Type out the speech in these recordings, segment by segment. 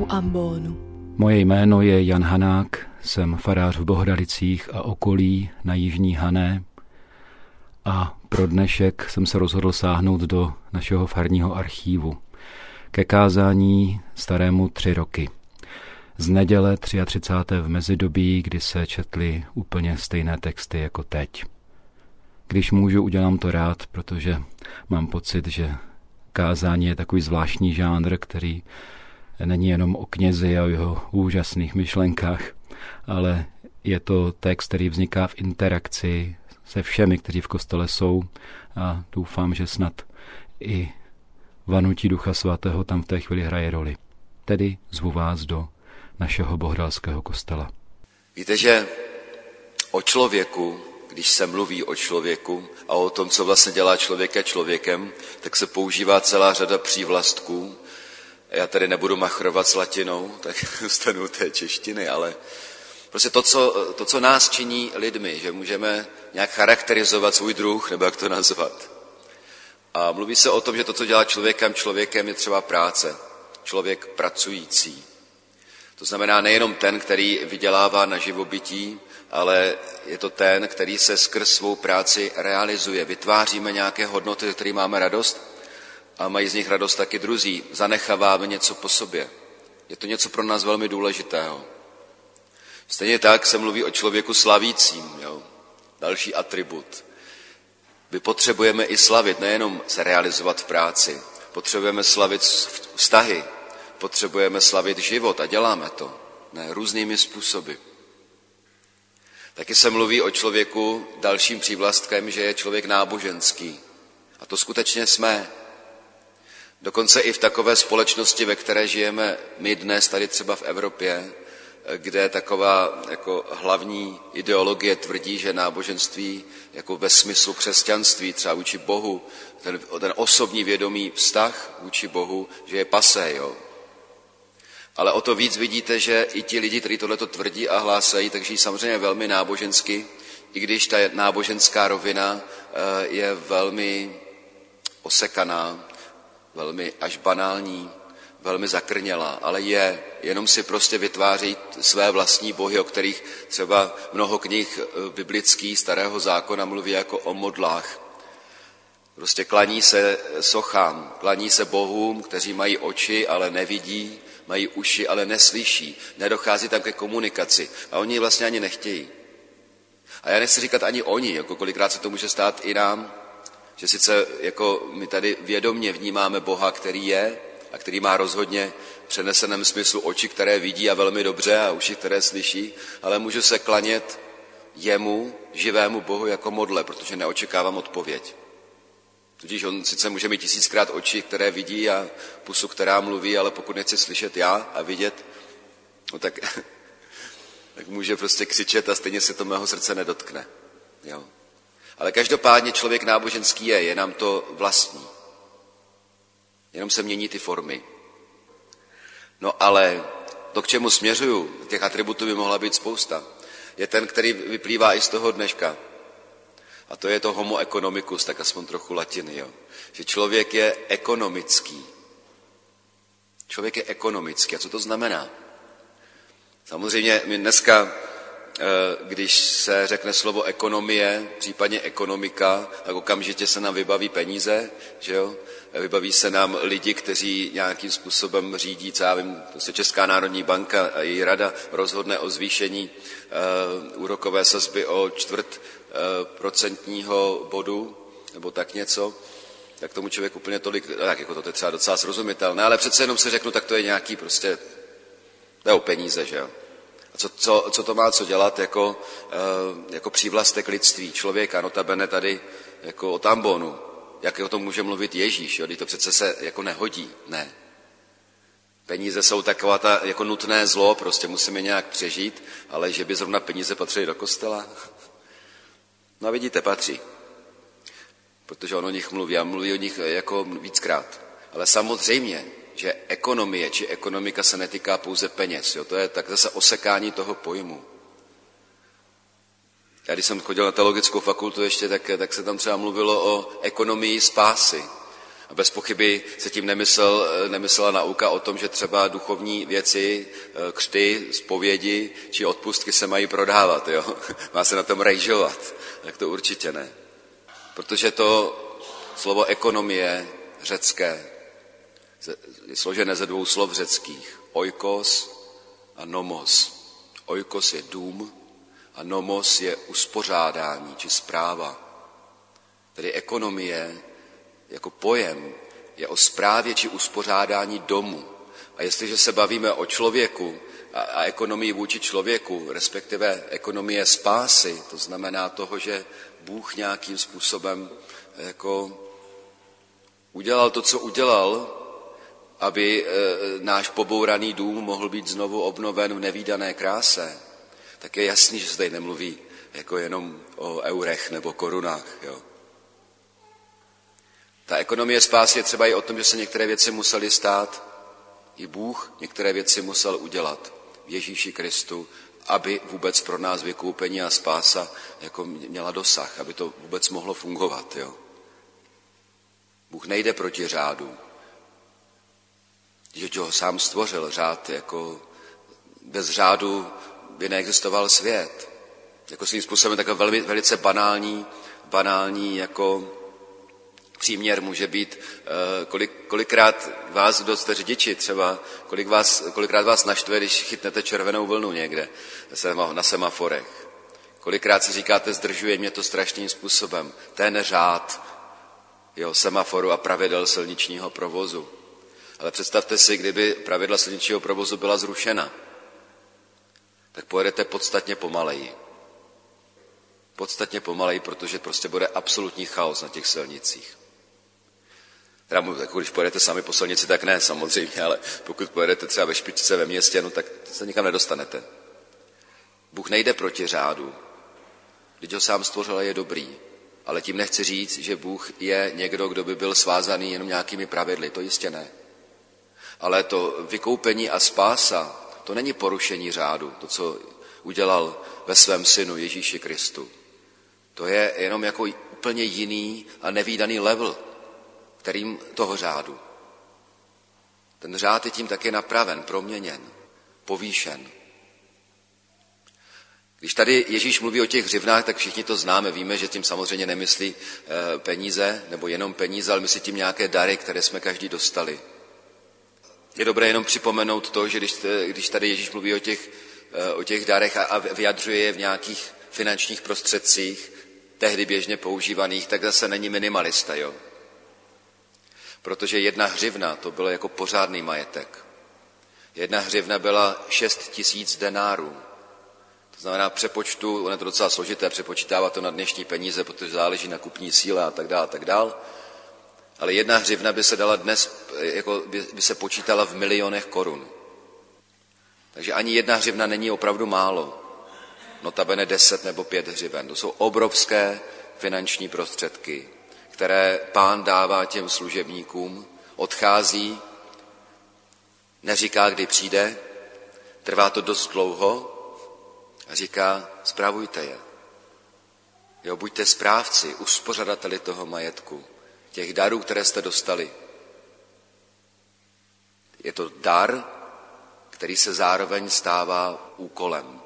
u ambonu. Moje jméno je Jan Hanák, jsem farář v Bohdalicích a okolí na Jižní Hané a pro dnešek jsem se rozhodl sáhnout do našeho farního archívu ke kázání starému tři roky. Z neděle 33. v mezidobí, kdy se četly úplně stejné texty jako teď. Když můžu, udělám to rád, protože mám pocit, že kázání je takový zvláštní žánr, který není jenom o knězi a o jeho úžasných myšlenkách, ale je to text, který vzniká v interakci se všemi, kteří v kostele jsou a doufám, že snad i vanutí Ducha Svatého tam v té chvíli hraje roli. Tedy zvu vás do našeho bohdalského kostela. Víte, že o člověku, když se mluví o člověku a o tom, co vlastně dělá člověka člověkem, tak se používá celá řada přívlastků. Já tady nebudu machrovat s latinou, tak zůstanu té češtiny, ale prostě to co, to, co nás činí lidmi, že můžeme nějak charakterizovat svůj druh, nebo jak to nazvat. A mluví se o tom, že to, co dělá člověkem člověkem, je třeba práce. Člověk pracující. To znamená nejenom ten, který vydělává na živobytí, ale je to ten, který se skrz svou práci realizuje. Vytváříme nějaké hodnoty, kterých máme radost a mají z nich radost taky druzí. Zanecháváme něco po sobě. Je to něco pro nás velmi důležitého. Stejně tak se mluví o člověku slavícím. Jo? Další atribut. My potřebujeme i slavit, nejenom se realizovat v práci. Potřebujeme slavit vztahy, potřebujeme slavit život a děláme to. Ne, různými způsoby. Taky se mluví o člověku dalším přívlastkem, že je člověk náboženský. A to skutečně jsme. Dokonce i v takové společnosti, ve které žijeme my dnes, tady třeba v Evropě, kde taková jako hlavní ideologie tvrdí, že náboženství jako ve smyslu křesťanství, třeba vůči Bohu, ten, ten osobní vědomý vztah vůči Bohu, že je pasé, jo. Ale o to víc vidíte, že i ti lidi, kteří tohleto tvrdí a hlásají, takže samozřejmě velmi nábožensky, i když ta náboženská rovina eh, je velmi osekaná, velmi až banální, velmi zakrnělá, ale je, jenom si prostě vytváří své vlastní bohy, o kterých třeba mnoho knih eh, biblických starého zákona mluví jako o modlách. Prostě klaní se sochám, klaní se bohům, kteří mají oči, ale nevidí, mají uši, ale neslyší. Nedochází tam ke komunikaci a oni vlastně ani nechtějí. A já nechci říkat ani oni, jako kolikrát se to může stát i nám, že sice jako my tady vědomně vnímáme Boha, který je, a který má rozhodně přeneseném smyslu oči, které vidí a velmi dobře a uši, které slyší, ale můžu se klanět jemu, živému Bohu, jako modle, protože neočekávám odpověď. Tudíž on sice může mít tisíckrát oči, které vidí a pusu, která mluví, ale pokud nechce slyšet já a vidět, no tak, tak může prostě křičet a stejně se to mého srdce nedotkne. Jo. Ale každopádně člověk náboženský je, je nám to vlastní. Jenom se mění ty formy. No ale to, k čemu směřuju, těch atributů by mohla být spousta, je ten, který vyplývá i z toho dneška. A to je to homo economicus, tak aspoň trochu latiny, jo. Že člověk je ekonomický. Člověk je ekonomický. A co to znamená? Samozřejmě my dneska, když se řekne slovo ekonomie, případně ekonomika, tak okamžitě se nám vybaví peníze, že jo? vybaví se nám lidi, kteří nějakým způsobem řídí, co já vím, prostě Česká národní banka a její rada rozhodne o zvýšení uh, úrokové sazby o čtvrt uh, procentního bodu, nebo tak něco, tak tomu člověk úplně tolik, no tak jako to je třeba docela srozumitelné, ale přece jenom se řeknu, tak to je nějaký prostě, to je o peníze, že jo. Co, co, co to má co dělat jako, uh, jako přívlastek lidství, člověka, notabene tady jako o tambonu, jak o tom může mluvit Ježíš, jo? to přece se jako nehodí. Ne. Peníze jsou taková ta jako nutné zlo, prostě musíme nějak přežít, ale že by zrovna peníze patřily do kostela? No a vidíte, patří. Protože on o nich mluví a mluví o nich jako víckrát. Ale samozřejmě, že ekonomie či ekonomika se netýká pouze peněz. Jo? To je tak zase osekání toho pojmu. Já když jsem chodil na teologickou fakultu ještě, tak, tak se tam třeba mluvilo o ekonomii spásy. A bez pochyby se tím nemyslel, nemyslela nauka o tom, že třeba duchovní věci, eh, křty, zpovědi či odpustky se mají prodávat. Jo? Má se na tom rejžovat. Tak to určitě ne. Protože to slovo ekonomie řecké je složené ze dvou slov řeckých. Oikos a nomos. Oikos je dům a nomos je uspořádání či zpráva. Tedy ekonomie jako pojem je o správě či uspořádání domu. A jestliže se bavíme o člověku a, a ekonomii vůči člověku, respektive ekonomie spásy, to znamená toho, že Bůh nějakým způsobem jako udělal to, co udělal, aby e, náš pobouraný dům mohl být znovu obnoven v nevýdané kráse, tak je jasný, že se tady nemluví jako jenom o eurech nebo korunách. Jo. Ta ekonomie spásy je třeba i o tom, že se některé věci musely stát. I Bůh některé věci musel udělat v Ježíši Kristu, aby vůbec pro nás vykoupení a spása jako měla dosah, aby to vůbec mohlo fungovat. Jo. Bůh nejde proti řádu. Že ho sám stvořil, řád jako bez řádu by neexistoval svět. Jako svým způsobem takový velmi, velice banální, banální jako Příměr může být, eh, kolik, kolikrát vás, kdo jste řidiči třeba, kolik vás, kolikrát vás naštve, když chytnete červenou vlnu někde na semaforech. Kolikrát si říkáte, zdržuje mě to strašným způsobem. Ten řád jo, semaforu a pravidel silničního provozu. Ale představte si, kdyby pravidla silničního provozu byla zrušena, tak pojedete podstatně pomaleji. Podstatně pomaleji, protože prostě bude absolutní chaos na těch silnicích. Teda, jako když pojedete sami po silnici, tak ne samozřejmě, ale pokud pojedete třeba ve špičce ve městě, no tak se nikam nedostanete. Bůh nejde proti řádu. Když ho sám stvořil je dobrý. Ale tím nechci říct, že Bůh je někdo, kdo by byl svázaný jenom nějakými pravidly. To jistě ne. Ale to vykoupení a spása, to není porušení řádu, to, co udělal ve svém synu Ježíši Kristu. To je jenom jako úplně jiný a nevýdaný level kterým toho řádu. Ten řád je tím také napraven, proměněn, povýšen. Když tady Ježíš mluví o těch hřivnách, tak všichni to známe. Víme, že tím samozřejmě nemyslí eh, peníze nebo jenom peníze, ale myslí tím nějaké dary, které jsme každý dostali. Je dobré jenom připomenout to, že když, když tady Ježíš mluví o těch, eh, o těch darech a, a vyjadřuje je v nějakých finančních prostředcích, tehdy běžně používaných, tak zase není minimalista. Jo? protože jedna hřivna to bylo jako pořádný majetek. Jedna hřivna byla 6 tisíc denárů. To znamená přepočtu, ono je to docela složité, přepočítávat to na dnešní peníze, protože záleží na kupní síle a tak dále, a tak dále. Ale jedna hřivna by se dala dnes, jako by, by se počítala v milionech korun. Takže ani jedna hřivna není opravdu málo. Notabene deset nebo pět hřiven. To jsou obrovské finanční prostředky které pán dává těm služebníkům, odchází, neříká, kdy přijde, trvá to dost dlouho a říká, zprávujte je. Jo, buďte správci, uspořadateli toho majetku, těch darů, které jste dostali. Je to dar, který se zároveň stává úkolem.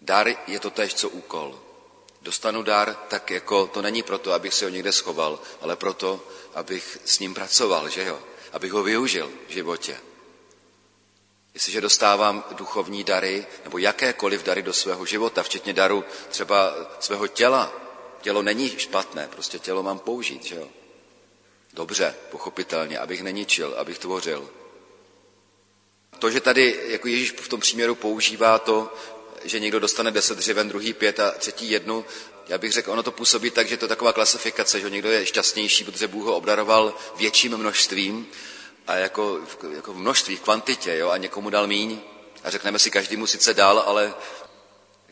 Dar je to tež, co úkol. Dostanu dar, tak jako to není proto, abych si ho někde schoval, ale proto, abych s ním pracoval, že jo? Abych ho využil v životě. Jestliže dostávám duchovní dary, nebo jakékoliv dary do svého života, včetně daru třeba svého těla, tělo není špatné, prostě tělo mám použít, že jo? Dobře, pochopitelně, abych neničil, abych tvořil. To, že tady jako Ježíš v tom příměru používá to, že někdo dostane deset dřeven, druhý pět a třetí jednu. Já bych řekl, ono to působí tak, že to je taková klasifikace, že někdo je šťastnější, protože Bůh ho obdaroval větším množstvím a jako, jako v množství, v kvantitě, jo, a někomu dal míň. A řekneme si, každý mu sice dal, ale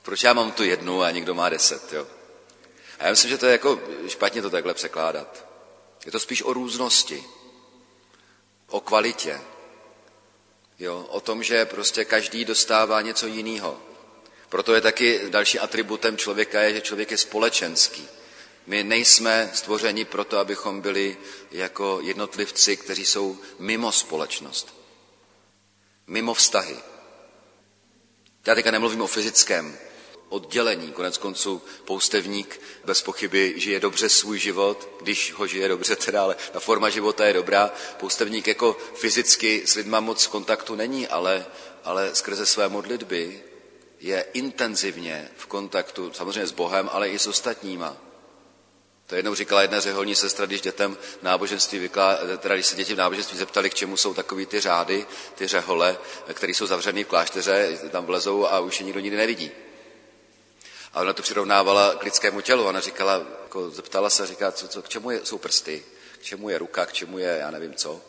proč já mám tu jednu a někdo má deset, jo. A já myslím, že to je jako špatně to takhle překládat. Je to spíš o různosti, o kvalitě, jo, o tom, že prostě každý dostává něco jiného. Proto je taky další atributem člověka, je, že člověk je společenský. My nejsme stvořeni proto, abychom byli jako jednotlivci, kteří jsou mimo společnost, mimo vztahy. Já teďka nemluvím o fyzickém oddělení. Konec konců poustevník bez pochyby žije dobře svůj život, když ho žije dobře teda, ale ta forma života je dobrá. Poustevník jako fyzicky s lidma moc v kontaktu není, ale, ale skrze své modlitby je intenzivně v kontaktu samozřejmě s Bohem, ale i s ostatníma. To jednou říkala jedna řeholní sestra, když dětem náboženství vyklá, teda když se děti v náboženství zeptali, k čemu jsou takový ty řády, ty řehole, které jsou zavřený v klášteře, tam vlezou a už je nikdo nikdy nevidí. A ona to přirovnávala k lidskému tělu. Ona říkala, jako zeptala se, říká, co, co, k čemu je, jsou prsty, k čemu je ruka, k čemu je, já nevím co,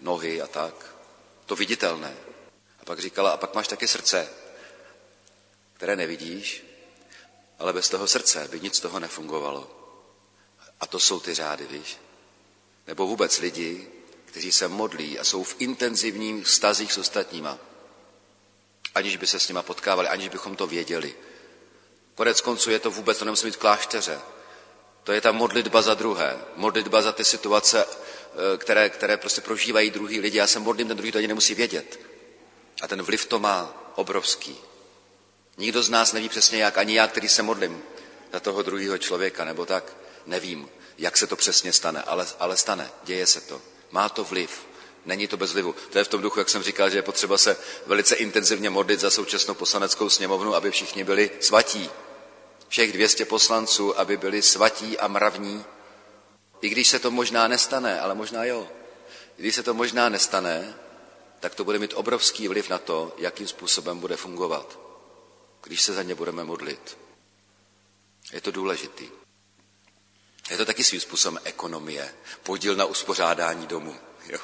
nohy a tak. To viditelné. A pak říkala, a pak máš taky srdce, které nevidíš, ale bez toho srdce by nic toho nefungovalo. A to jsou ty řády, víš? Nebo vůbec lidi, kteří se modlí a jsou v intenzivním stazích s ostatníma, aniž by se s nima potkávali, aniž bychom to věděli. Konec konců je to vůbec, to nemusí být klášteře. To je ta modlitba za druhé, modlitba za ty situace, eh, které, které prostě prožívají druhý lidi. Já se modlím, ten druhý to ani nemusí vědět. A ten vliv to má obrovský. Nikdo z nás neví přesně jak, ani já, který se modlím za toho druhého člověka, nebo tak, nevím, jak se to přesně stane, ale, ale stane, děje se to. Má to vliv, není to bez vlivu. To je v tom duchu, jak jsem říkal, že je potřeba se velice intenzivně modlit za současnou poslaneckou sněmovnu, aby všichni byli svatí. Všech 200 poslanců, aby byli svatí a mravní. I když se to možná nestane, ale možná jo. Když se to možná nestane, tak to bude mít obrovský vliv na to, jakým způsobem bude fungovat když se za ně budeme modlit. Je to důležitý. Je to taky svým způsobem ekonomie, podíl na uspořádání domu. Jo.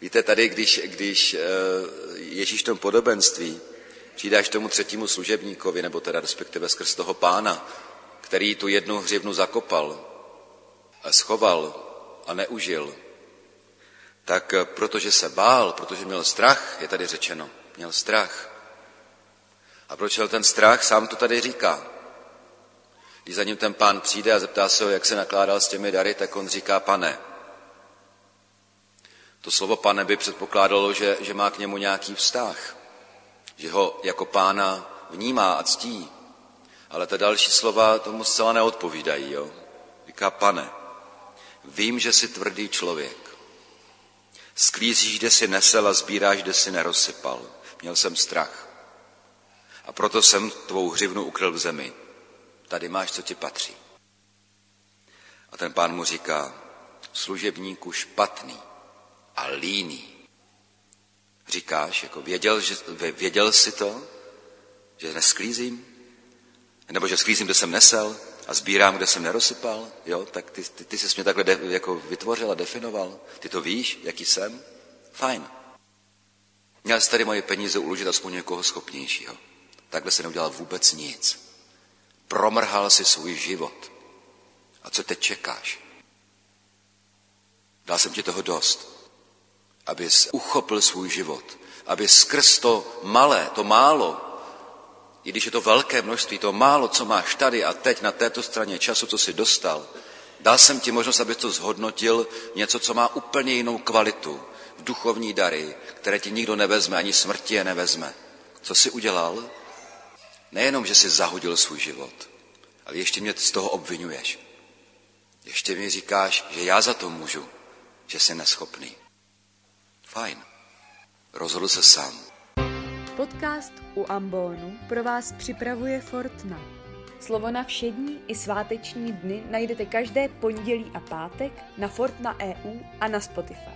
Víte, tady, když, když eh, Ježíš v tom podobenství přidáš tomu třetímu služebníkovi, nebo teda respektive skrz toho pána, který tu jednu hřivnu zakopal, a schoval a neužil, tak protože se bál, protože měl strach, je tady řečeno, měl strach, a proč měl ten strach? Sám to tady říká. Když za ním ten pán přijde a zeptá se ho, jak se nakládal s těmi dary, tak on říká pane. To slovo pane by předpokládalo, že, že má k němu nějaký vztah, že ho jako pána vnímá a ctí. Ale ta další slova tomu zcela neodpovídají. Jo? Říká pane, vím, že jsi tvrdý člověk. Sklízíš, kde si nesel a sbíráš, kde si nerozsypal. Měl jsem strach. A proto jsem tvou hřivnu ukryl v zemi. Tady máš, co ti patří. A ten pán mu říká, služebníku špatný a líný. Říkáš, jako věděl, že, věděl jsi to, že nesklízím? Nebo že sklízím, kde jsem nesel a sbírám, kde jsem nerosypal? Jo, tak ty, ty, ty jsi mě takhle de, jako vytvořil a definoval. Ty to víš, jaký jsem? Fajn. Měl jsi tady moje peníze uložit aspoň někoho schopnějšího. Takhle se neudělal vůbec nic. Promrhal si svůj život. A co teď čekáš? Dal jsem ti toho dost, abys uchopil svůj život, aby skrz to malé, to málo, i když je to velké množství, to málo, co máš tady a teď na této straně času, co jsi dostal, dal jsem ti možnost, abys to zhodnotil něco, co má úplně jinou kvalitu, v duchovní dary, které ti nikdo nevezme, ani smrti je nevezme. Co jsi udělal? Nejenom, že jsi zahodil svůj život, ale ještě mě z toho obvinuješ. Ještě mi říkáš, že já za to můžu, že jsi neschopný. Fajn. Rozhodl se sám. Podcast u Ambonu pro vás připravuje Fortna. Slovo na všední i sváteční dny najdete každé pondělí a pátek na Fortna EU a na Spotify.